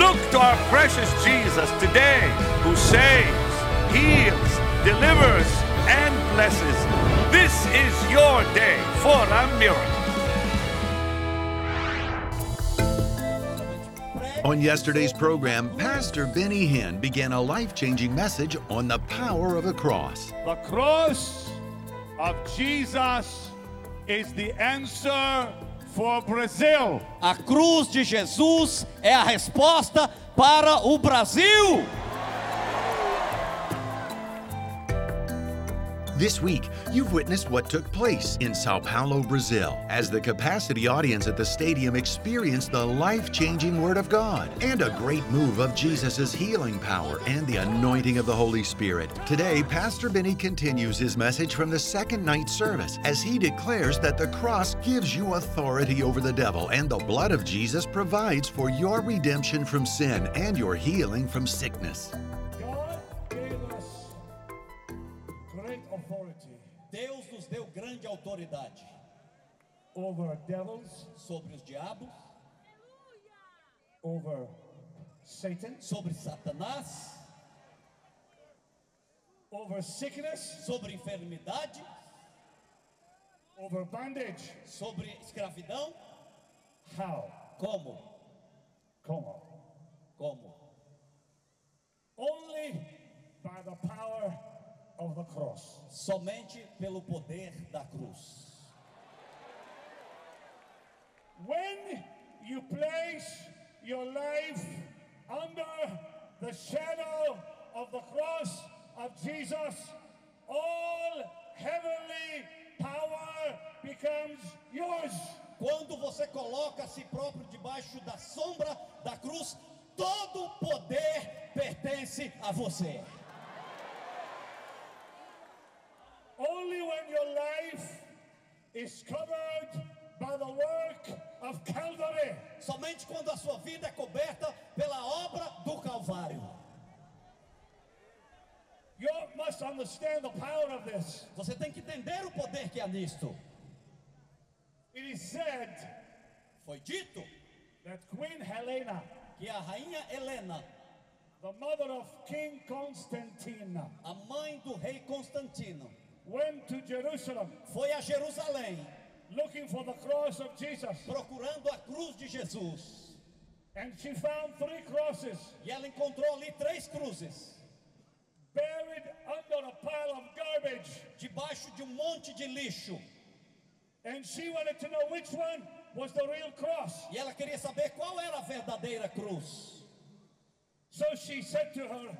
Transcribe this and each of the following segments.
Look to our precious Jesus today, who saves, heals, delivers, and blesses. This is your day for a miracle. On yesterday's program, Pastor Benny Hinn began a life changing message on the power of the cross. The cross of Jesus is the answer for Brazil. A cruz de Jesus é a resposta para o Brasil. This week, you've witnessed what took place in Sao Paulo, Brazil, as the capacity audience at the stadium experienced the life changing Word of God and a great move of Jesus' healing power and the anointing of the Holy Spirit. Today, Pastor Benny continues his message from the second night service as he declares that the cross gives you authority over the devil and the blood of Jesus provides for your redemption from sin and your healing from sickness. Deus nos deu grande autoridade over devils, sobre os diabos, over Satan, sobre Satanás, over sickness, sobre enfermidade, over bondage. sobre escravidão. How? Como? Como? Como? Only by the power of the cross. Somente pelo poder da cruz. When you place your life under the shadow of the cross of Jesus, all heavenly power becomes yours. Quando você coloca a si próprio debaixo da sombra da cruz, todo o poder pertence a você. Only when your life is covered by the work of Calvary Somente quando a sua vida é coberta pela obra do Calvário. you must understand the power of this. Você tem que entender o poder que há nisto. It is said Foi dito that Queen Helena, que a rainha Helena, the mother of King Constantine, a mãe do rei Constantino, went to Jerusalem foi a Jerusalém looking for the cross of Jesus. procurando a cruz de Jesus. And she found three crosses E ela encontrou ali três cruzes, buried under a pile of garbage. debaixo de um monte de lixo. And she wanted to know which one was the real cross. E ela queria saber qual era a verdadeira cruz. So she said to her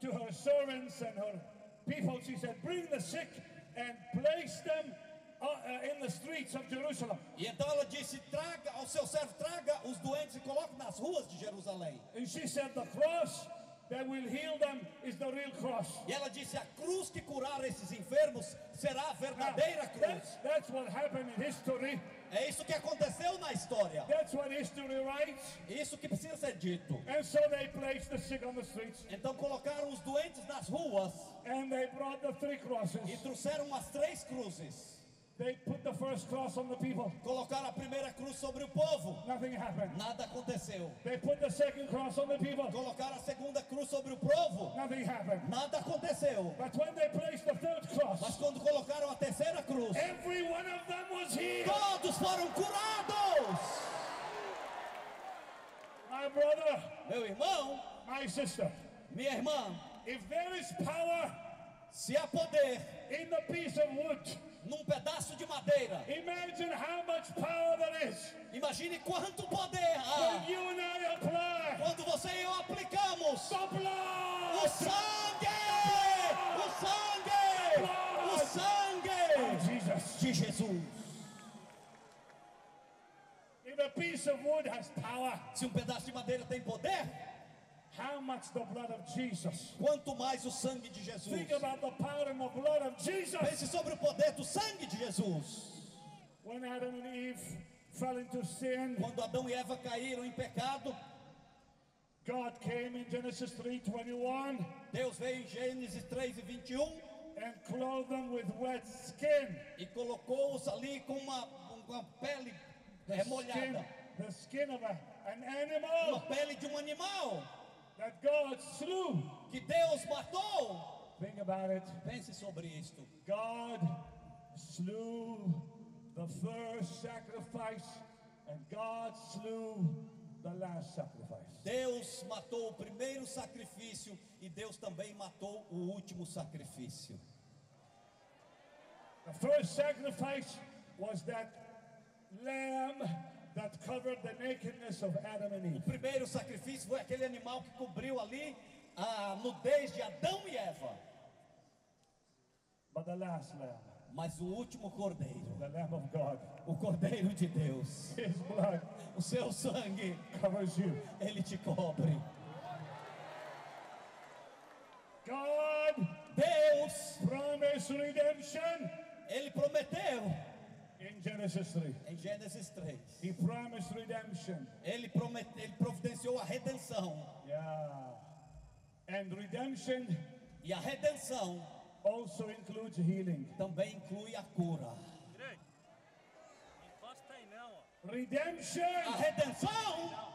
to her servants and her people, she said, Bring the sick and place them uh, uh, in the streets of Jerusalem. E então ela disse: traga ao seu servo, traga os doentes e coloque nas ruas de Jerusalém. And she said, The cross that will heal them is the real cross. E ela disse: a cruz que curar esses enfermos será a Now, verdadeira that's, cruz. that's what happened in history. É isso que aconteceu na história. That's what history writes. Isso que precisa ser dito. And so they placed the sick on the streets Então colocaram os doentes nas ruas and they brought the three crosses. e trouxeram as três cruzes. They put the first cross on the people. Colocaram a primeira cruz sobre o povo. Nothing happened. Nada aconteceu. They put the second cross on the people. Colocaram a segunda cruz sobre o povo. Nothing happened. Nada aconteceu. But when they placed the third Mas cross, quando colocaram a terceira cruz, every one of them was healed. todos foram curados. My brother, Meu irmão, my sister, minha irmã, if there is power se há poder in the piece of wood, num pedaço de madeira, imagine how much power there is. Imagine quanto poder há. When you and I apply quando você e eu aplicamos the o blood sangue, o sangue, o sangue Jesus. de Jesus. If a piece of wood has power, Se um pedaço de madeira tem poder, how much the blood of Jesus? quanto mais o sangue de Jesus. Think about the power and the blood of Jesus. Pense sobre o poder do sangue de Jesus. When Adam and Eve fell into sin, Quando Adão e Eva caíram em pecado, God came in Genesis 3:21 Deus veio em Gênesis 3 e 21 and clothed them with wet skin. e colocou-os ali com uma, uma pele The remolhada. skin, the skin of a, an uma animal pele de um animal that God slew. que Deus matou. Think about it. Pense sobre isto. God slew the first sacrifice, and God slew the last sacrifice. Deus matou o primeiro sacrifício e Deus também matou o último sacrifício. The first sacrifice was that lamb that covered the nakedness of Adam and O Eve. primeiro sacrifício foi aquele animal que cobriu ali a nudez de Adão e Eva. But the last lamb, Mas o último cordeiro, the Lamb of God, o cordeiro de Deus, his blood o seu sangue, covers you. ele te cobre. God Deus, promised redemption ele prometeu in Genesis 3. em Gênesis 3. He promised redemption. Ele, promet, ele providenciou a redenção. Yeah. And redemption E a redenção also includes healing. também inclui a cura. Grande. Encosta aí não, ó. A Redemption redenção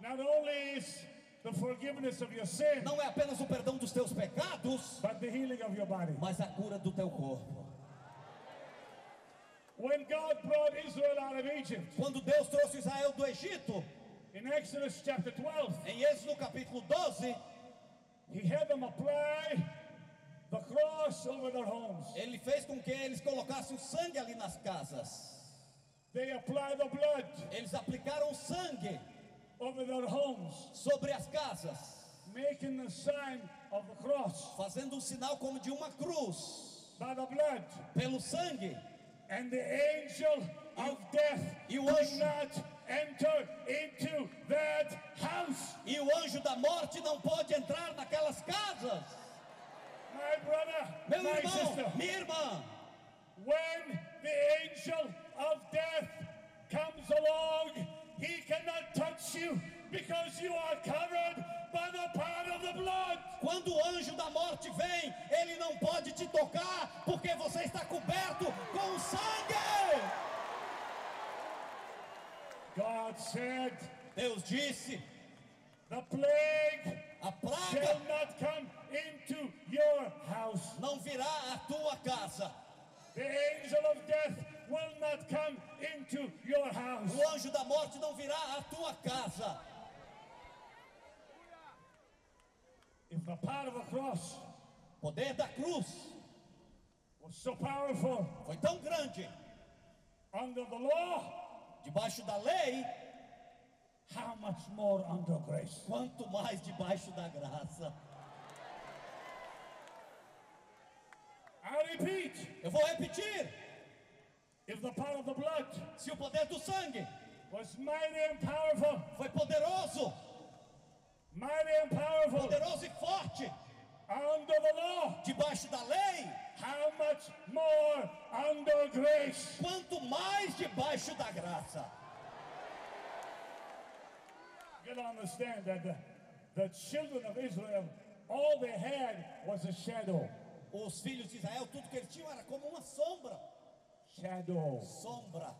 not only is the forgiveness of your sin, não é apenas o perdão dos teus pecados, but the healing of your body. mas a cura do teu corpo. When God brought Israel out of Egypt, Quando Deus trouxe Israel do Egito, in Exodus chapter 12, em Êxodo capítulo 12, He had them apply the cross over their homes. ele fez com que eles colocassem o sangue ali nas casas. They apply the blood Eles aplicaram o sangue sobre as casas, making the sign of the cross fazendo um sinal como de uma cruz, by the blood. pelo sangue. And the angel of death You could not enter into that house. E o anjo da morte não pode entrar naquelas casas. My brother, Meu my irmão, sister, minha irmã, when the angel of death comes along, he cannot touch you because you are covered by the power of the blood. quando o anjo da morte vem, ele não pode te tocar, porque você está coberto com o sangue. God said, Deus disse: The plague a shall praga not come into your house. não virá à tua casa. The angel of death will not come into your house. O anjo da morte não virá à tua casa. The power of the cross O poder da cruz. Was so powerful. Foi tão grande, under the law, debaixo da lei, how much more under grace? quanto mais debaixo da graça. I repeat, Eu vou repetir: if the power of the blood se o poder do sangue was mighty and powerful, foi poderoso, mighty and powerful poderoso e forte, under the law, debaixo da lei, how much more under grace? quanto mais debaixo da graça. You gotta understand that the, the children of Israel, all they had was a shadow. Os filhos de Israel, tudo que eles tinham era como uma sombra. Shadow, Sombra,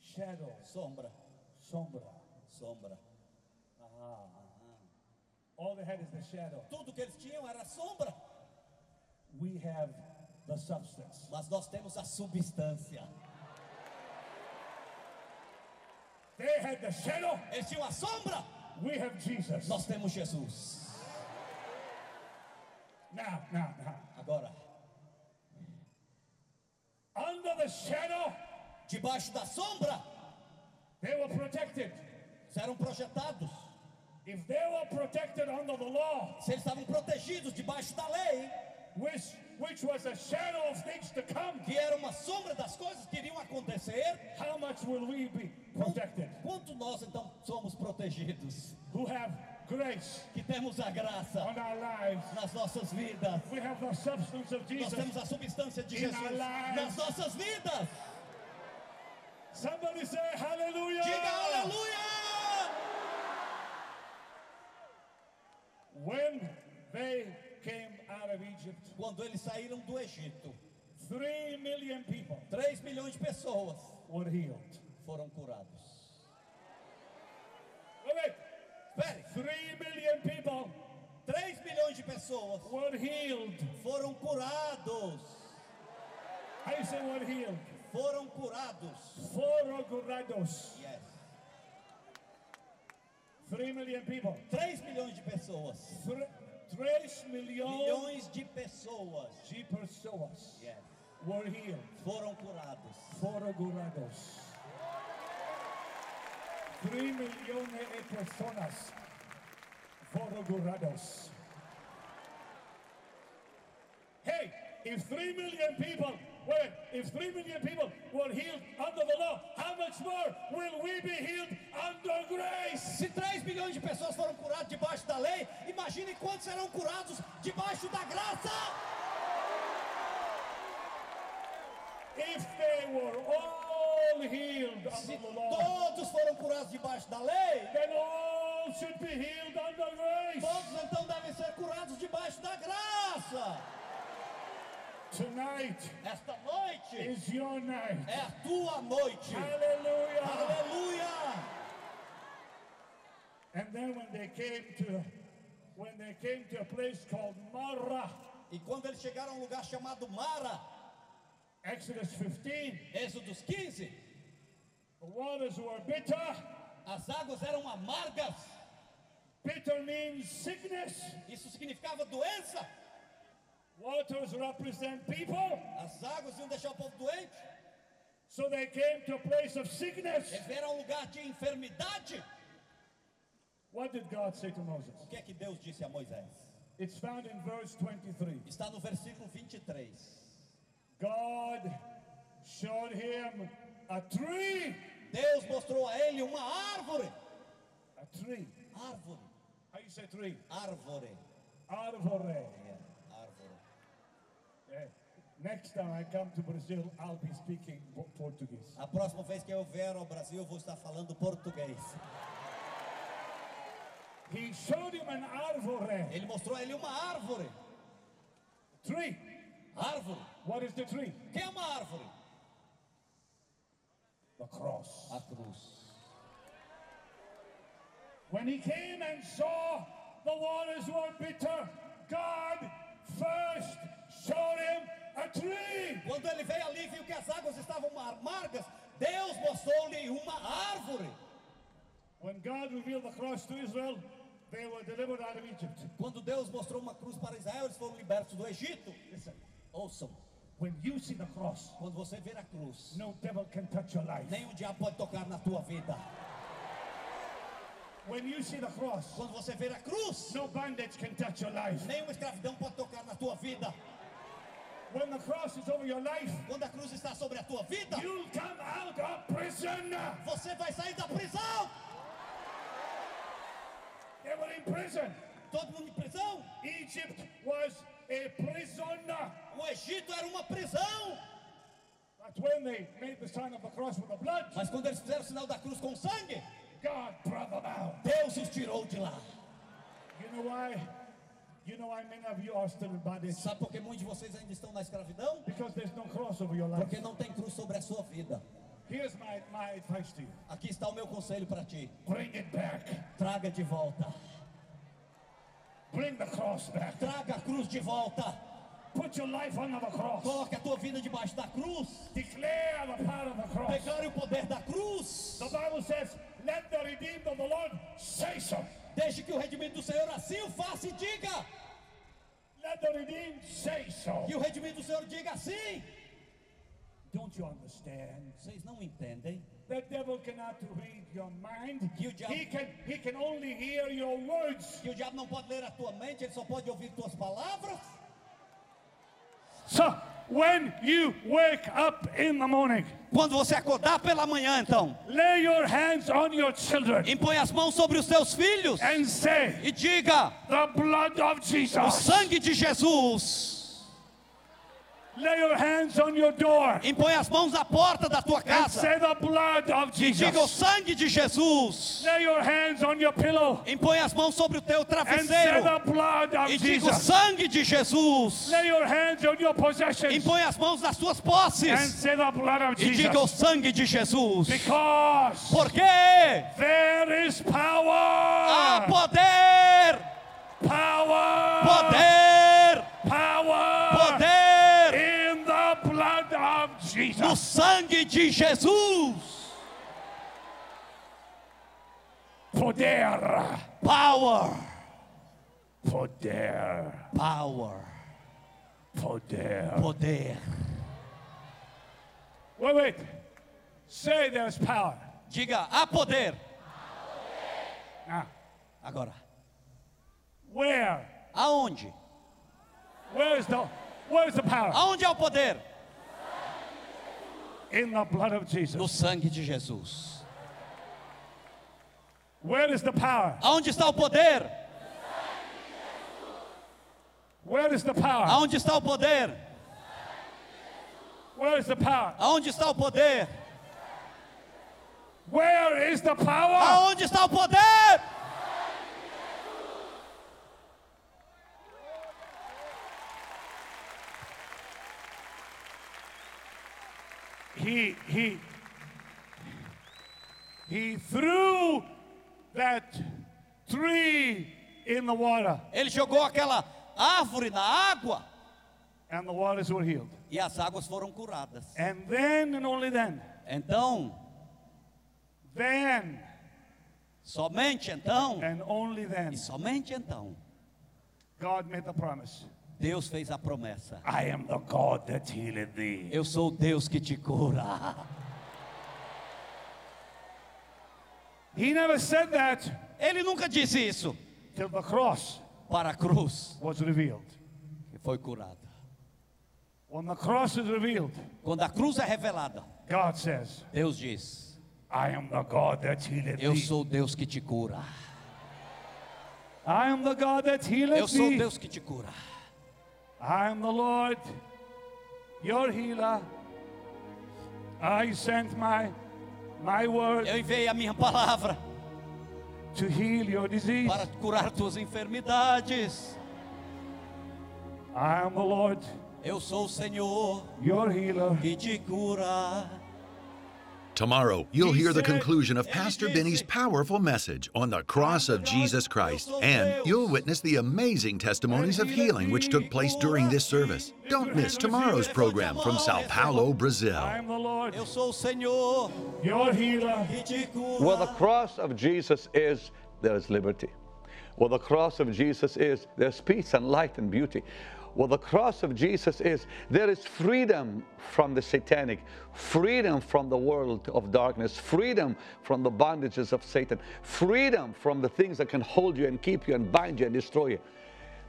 shadow, sombra, sombra. sombra. All they had is the shadow. Tudo que eles tinham era sombra. We have the substance. Mas nós temos a substância. They had the shadow. Eles tinham a sombra. We have Jesus. Nós temos Jesus. Now, now, now. Agora, Under the shadow, debaixo da sombra, they were protected. eles eram projetados. If they were protected under the law, Se eles estavam protegidos debaixo da lei, which which was a shadow of things to come, que era uma sombra das coisas que iriam acontecer, how much will we be protected? quanto nós então somos protegidos? Who have grace Que temos a graça on our lives. nas nossas vidas. We have the substance of Nós Jesus. temos a substância de Jesus nas nossas vidas. Somebody say hallelujah. Diga aleluia! When they came out of Egypt, quando eles saíram do Egito, 3 million people 3 milhões de pessoas were healed. foram curados. Espere. 3 milhões de pessoas were healed. foram curados. Aí você were healed. Foram curados. Foram curados. Yes. Three million people. 3 milhões de pessoas. Thr- Tres milhões Milhões de pessoas. de pessoas Yes. were healed. Foram curados. Four curados. Three millones de personas fueron curados. Hey, if three million people, wait, if three million people were healed under the law, how much more will we be healed under grace? Se 3 milhões de pessoas foram curadas debaixo da lei, imagine quantos serão curados debaixo da graça. If they were all healed Se under the law, todos foram curados debaixo da lei, then all should be healed under grace. todos então devem ser curados debaixo da graça. Tonight Esta noite is your night. é a tua noite. Hallelujah. Aleluia! And then when they came to when they came to a place called Marah, E quando eles chegaram a um lugar chamado Mara, Exodus 15, Êxodos 15, the waters were bitter. as águas eram amargas. Bitter means sickness. Isso significava doença. Waters represent people. As águas iam deixar o povo doente. So they came to a place of sickness. Eles vieram a um lugar de enfermidade. What did God say to Moses? O que é que Deus disse a Moisés? It's found in verse 23. Está no versículo 23. God showed him a tree. Deus mostrou a ele uma árvore. A tree. Árvore. How you say tree? Árvore. Árvore. Yeah. Next time I come to Brazil, I'll be speaking po- Portuguese. A próxima vez que eu vier ao Brasil, eu vou estar falando português. He showed him an arvore. Ele mostrou a ele uma árvore. Tree. Árvore. What is the tree? Que é uma árvore? The cross. A cruz. When he came and saw the waters were bitter, God first showed him a tree. Quando ele veio ali e viu que as águas estavam amargas, Deus mostrou-lhe uma árvore. When God revealed the cross to Israel, they were delivered out of Egypt. Quando Deus mostrou uma cruz para Israel, eles foram libertos do Egito. Listen, Ouçam, when you see the cross, quando você ver a cruz, no devil can touch your life. nenhum diabo pode tocar na tua vida. When you see the cross, Quando você ver a cruz, no bandage can touch your life. nenhuma escravidão pode tocar na tua vida. When the cross is over your life, Quando a cruz está sobre a tua vida, you'll come out of prison. você vai sair da prisão. They were in prison. Todo mundo em prisão. Egypt was a prison. O Egito era uma prisão. But when they made the sign of the cross with the blood, Mas quando eles fizeram o sinal da cruz com sangue, God brought them out. Deus os tirou de lá. You know why? You know why many of you are still in bondage? Sabe por que muitos de vocês ainda estão na escravidão? Because there's no cross over your life. Porque não tem cruz sobre a sua vida. Here's my, my advice to you. Aqui está o meu conselho para ti. Bring it back. Traga de volta. Bring the cross back. Traga a cruz de volta. Put your life under the cross. Coloque a tua vida debaixo da cruz. Declare the power of the cross. Declare o poder da cruz. The Bible says, let the redeemed of the Lord say so. Deixe que o redimido do Senhor assim o faça e diga. Let the redeemed say so. Que o redimido do Senhor diga assim. Don't you understand? Vocês não entendem? The devil cannot read your mind. You just- He can he can only hear your words. Que o diabo não pode ler a tua mente, ele só pode ouvir tuas palavras. So when you wake up in the morning, Quando você acordar pela manhã, então, lay your hands on your children impõe as mãos sobre os teus filhos and say, e diga: The blood of O Jesus. sangue de Jesus. Lay your hands on your door Impõe as mãos na porta da tua and casa. say, The blood of Diga o Jesus. sangue de Jesus. Lay your hands on your pillow Impõe as mãos sobre o teu and say, travesseiro. The blood of E diga o Jesus. sangue de Jesus. Lay your hands on your possessions Impõe as mãos nas tuas and posses. say, The blood of E diga o Jesus. sangue de Jesus. Because Porque there is há power. poder, Power. poder de Jesus. Poder. Power. Poder. Power. Poder. Poder. Wait, wait. Say there's power. Diga, há poder. Now, Agora, where? aonde? Where's the where's the power? Aonde há o poder? In the blood of No sangue de Jesus. Where is the power? Aonde está o poder? Where is the power? Aonde está o poder? Where is the power? Aonde está o poder? Where is the power? Aonde está o poder? He he he threw that tree in the water Ele jogou aquela árvore na água and the waters were healed. e as águas foram curadas. And then and only then, Então, then somente então, and only then, e somente então, God made the promise. Deus fez a promessa. I am the God that thee. Eu sou o Deus que te cura. He never said that Ele nunca disse isso till the cross para a cruz was revealed. foi curada. When the cross is revealed, Quando a cruz é revelada, God says, Deus diz: I am the God that Eu sou o Deus que te cura. I am the God that Eu sou o. Deus que te cura. I am the Lord, your healer. I sent my my word Eu enviei a minha palavra to heal your disease. para curar tuas enfermidades. I am the Lord, Eu sou o Senhor your healer. que te cura. Tomorrow, you'll He hear the conclusion of Pastor Benny's powerful message on the cross of Jesus Christ, and you'll witness the amazing testimonies of healing which took place during this service. Don't miss tomorrow's program from Sao Paulo, Brazil. I am the Lord, Eu sou Senhor your healer. que te cura. Where the cross of Jesus is, there is liberty. Where the cross of Jesus is, there's peace and light and beauty. Where the cross of Jesus is, there is freedom from the satanic, freedom from the world of darkness, freedom from the bondages of Satan, freedom from the things that can hold you and keep you and bind you and destroy you.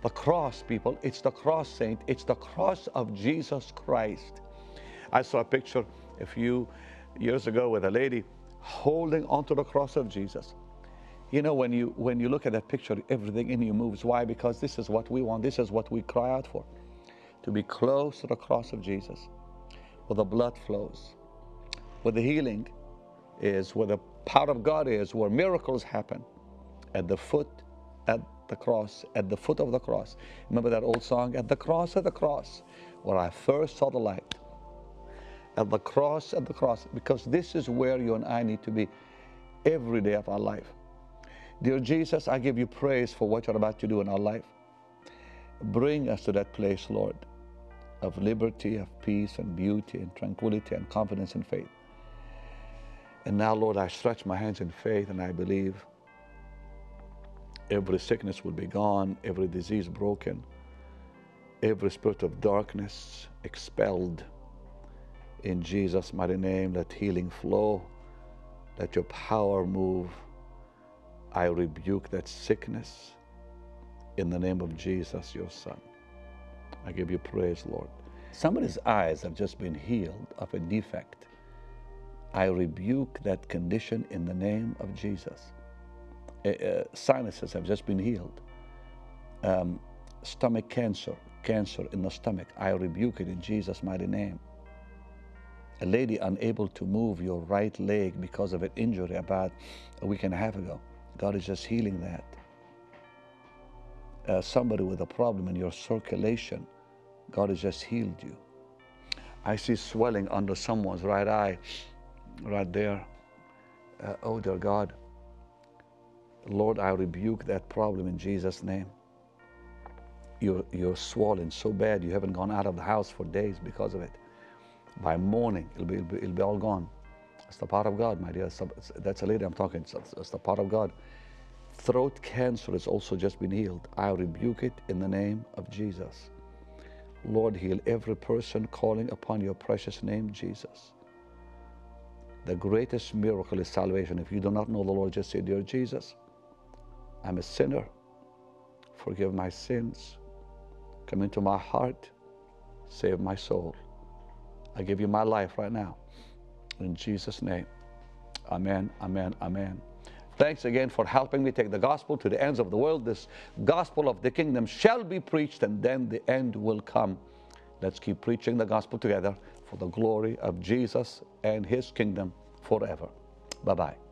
The cross, people, it's the cross, saint. It's the cross of Jesus Christ. I saw a picture a few years ago with a lady holding onto the cross of Jesus. You know, when you when you look at that picture, everything in you moves. Why? Because this is what we want. This is what we cry out for. To be close to the cross of Jesus, where the blood flows, where the healing is, where the power of God is, where miracles happen. At the foot, at the cross, at the foot of the cross. Remember that old song? At the cross, at the cross, where I first saw the light at the cross, at the cross, because this is where you and I need to be every day of our life. Dear Jesus, I give you praise for what you're about to do in our life. Bring us to that place, Lord, of liberty, of peace, and beauty, and tranquility, and confidence and faith. And now, Lord, I stretch my hands in faith and I believe every sickness will be gone, every disease broken, every spirit of darkness expelled. In Jesus' mighty name, let healing flow. Let your power move. I rebuke that sickness in the name of Jesus, your Son. I give you praise, Lord. Somebody's eyes have just been healed of a defect. I rebuke that condition in the name of Jesus. Uh, uh, sinuses have just been healed. Um, stomach cancer, cancer in the stomach, I rebuke it in Jesus' mighty name a lady unable to move your right leg because of an injury about a week and a half ago. God is just healing that. Uh, somebody with a problem in your circulation, God has just healed you. I see swelling under someone's right eye, right there. Uh, oh, dear God. Lord, I rebuke that problem in Jesus' name. You're, you're swollen so bad you haven't gone out of the house for days because of it. By morning, it'll be, it'll be, it'll be all gone. It's the power of God, my dear. That's a lady I'm talking. It's the power of God. Throat cancer has also just been healed. I rebuke it in the name of Jesus. Lord, heal every person calling upon your precious name, Jesus. The greatest miracle is salvation. If you do not know the Lord, just say, Dear Jesus, I'm a sinner. Forgive my sins. Come into my heart. Save my soul. I give you my life right now. In Jesus' name. Amen, amen, amen. Thanks again for helping me take the gospel to the ends of the world. This gospel of the kingdom shall be preached, and then the end will come. Let's keep preaching the gospel together for the glory of Jesus and his kingdom forever. Bye bye.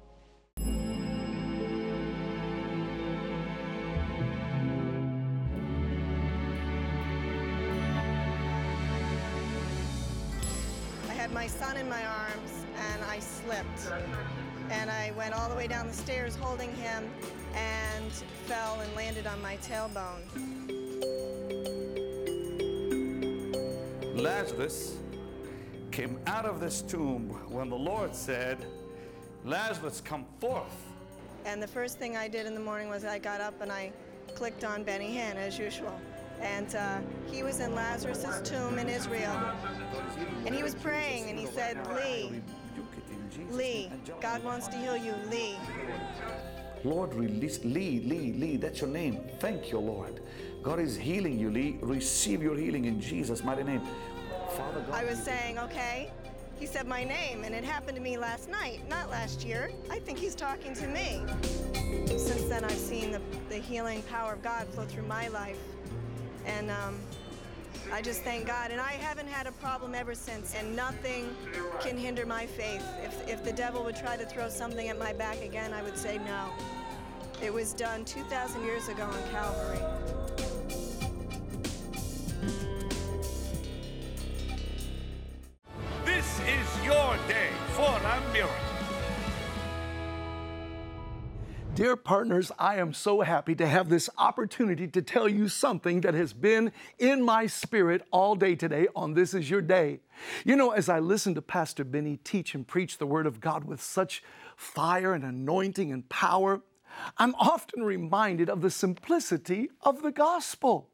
Had my son in my arms and I slipped. And I went all the way down the stairs holding him and fell and landed on my tailbone. Lazarus came out of this tomb when the Lord said, Lazarus, come forth. And the first thing I did in the morning was I got up and I clicked on Benny Hinn as usual. And uh, he was in Lazarus's tomb in Israel. And he was praying and he said, Lee, Lee, God wants to heal you, Lee. Lord, release Lee, Lee, Lee. That's your name. Thank you, Lord. God is healing you, Lee. Receive your healing in Jesus' mighty name. Father God. I was saying, okay. He said my name, and it happened to me last night, not last year. I think he's talking to me. Since then, I've seen the, the healing power of God flow through my life. And um, I just thank God. And I haven't had a problem ever since, and nothing can hinder my faith. If, if the devil would try to throw something at my back again, I would say no. It was done 2,000 years ago on Calvary. This is your day for a miracle. Dear partners, I am so happy to have this opportunity to tell you something that has been in my spirit all day today on This Is Your Day. You know, as I listen to Pastor Benny teach and preach the Word of God with such fire and anointing and power, I'm often reminded of the simplicity of the gospel.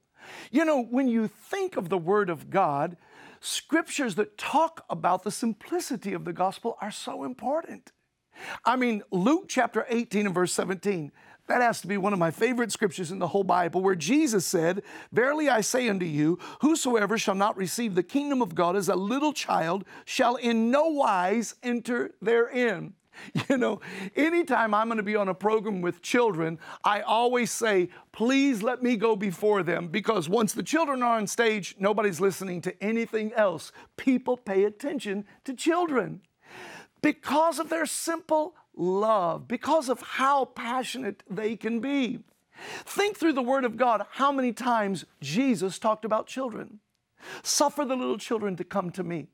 You know, when you think of the Word of God, scriptures that talk about the simplicity of the gospel are so important. I mean, Luke chapter 18 and verse 17, that has to be one of my favorite scriptures in the whole Bible, where Jesus said, Verily I say unto you, whosoever shall not receive the kingdom of God as a little child shall in no wise enter therein. You know, anytime I'm going to be on a program with children, I always say, please let me go before them because once the children are on stage, nobody's listening to anything else. People pay attention to children because of their simple love, because of how passionate they can be. Think through the Word of God how many times Jesus talked about children. Suffer the little children to come to me.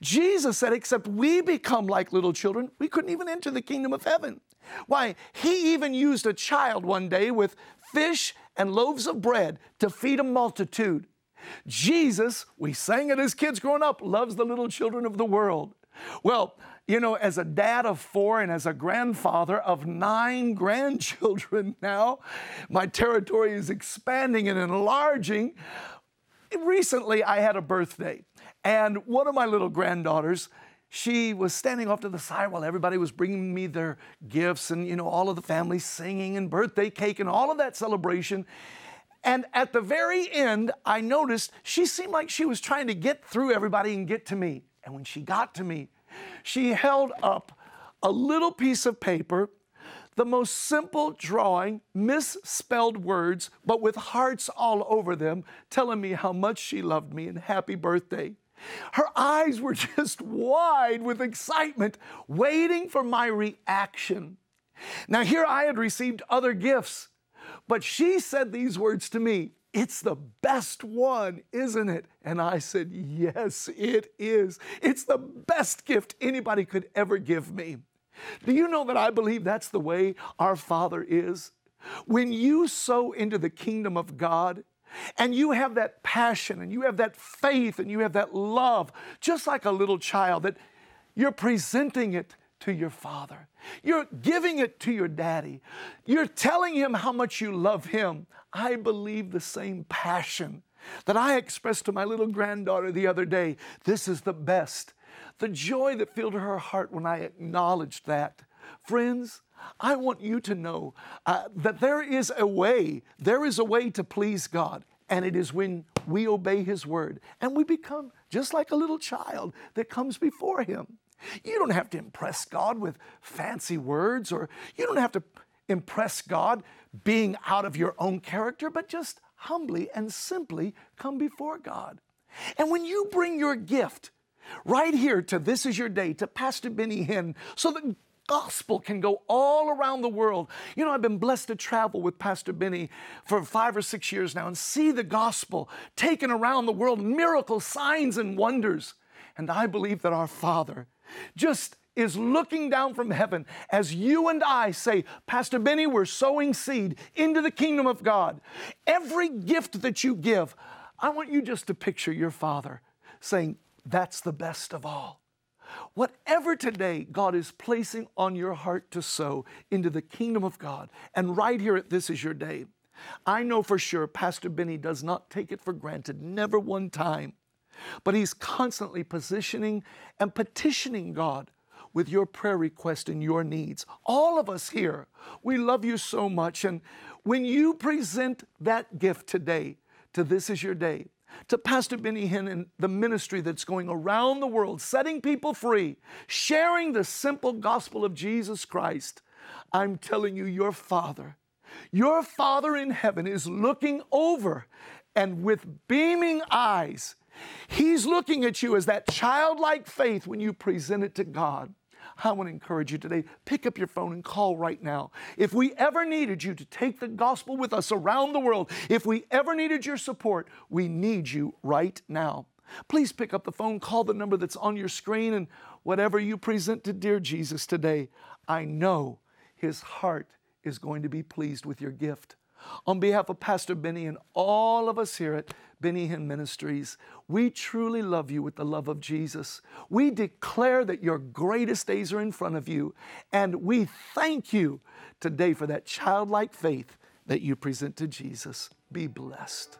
Jesus said, except we become like little children, we couldn't even enter the kingdom of heaven. Why, he even used a child one day with fish and loaves of bread to feed a multitude. Jesus, we sang it as kids growing up, loves the little children of the world. Well, you know, as a dad of four and as a grandfather of nine grandchildren now, my territory is expanding and enlarging. Recently, I had a birthday, and one of my little granddaughters, she was standing off to the side while everybody was bringing me their gifts and, you know, all of the family singing and birthday cake and all of that celebration. And at the very end, I noticed she seemed like she was trying to get through everybody and get to me. And when she got to me, she held up a little piece of paper, the most simple drawing, misspelled words, but with hearts all over them, telling me how much she loved me and happy birthday. Her eyes were just wide with excitement, waiting for my reaction. Now, here I had received other gifts, but she said these words to me It's the best one, isn't it? And I said, Yes, it is. It's the best gift anybody could ever give me. Do you know that I believe that's the way our Father is? When you sow into the kingdom of God, and you have that passion and you have that faith and you have that love, just like a little child, that you're presenting it to your father. You're giving it to your daddy. You're telling him how much you love him. I believe the same passion that I expressed to my little granddaughter the other day. This is the best. The joy that filled her heart when I acknowledged that. Friends, I want you to know uh, that there is a way, there is a way to please God, and it is when we obey His word and we become just like a little child that comes before Him. You don't have to impress God with fancy words, or you don't have to impress God being out of your own character, but just humbly and simply come before God. And when you bring your gift right here to This Is Your Day, to Pastor Benny Hinn, so that gospel can go all around the world. You know, I've been blessed to travel with Pastor Benny for five or six years now and see the gospel taken around the world, miracles, signs, and wonders. And I believe that our Father just is looking down from heaven as you and I say, Pastor Benny, we're sowing seed into the kingdom of God. Every gift that you give, I want you just to picture your Father saying, That's the best of all. Whatever today God is placing on your heart to sow into the kingdom of God, and right here at This Is Your Day, I know for sure Pastor Benny does not take it for granted, never one time. But he's constantly positioning and petitioning God with your prayer request and your needs. All of us here, we love you so much. And when you present that gift today to This Is Your Day, to Pastor Benny Hinn and the ministry that's going around the world, setting people free, sharing the simple gospel of Jesus Christ. I'm telling you, your Father, your Father in heaven is looking over and with beaming eyes, He's looking at you as that childlike faith when you present it to God. I want to encourage you today pick up your phone and call right now. If we ever needed you to take the gospel with us around the world, if we ever needed your support, we need you right now. Please pick up the phone, call the number that's on your screen, and whatever you present to dear Jesus today, I know his heart is going to be pleased with your gift. On behalf of Pastor Benny and all of us here at Benny Hinn Ministries, we truly love you with the love of Jesus. We declare that your greatest days are in front of you, and we thank you today for that childlike faith that you present to Jesus. Be blessed.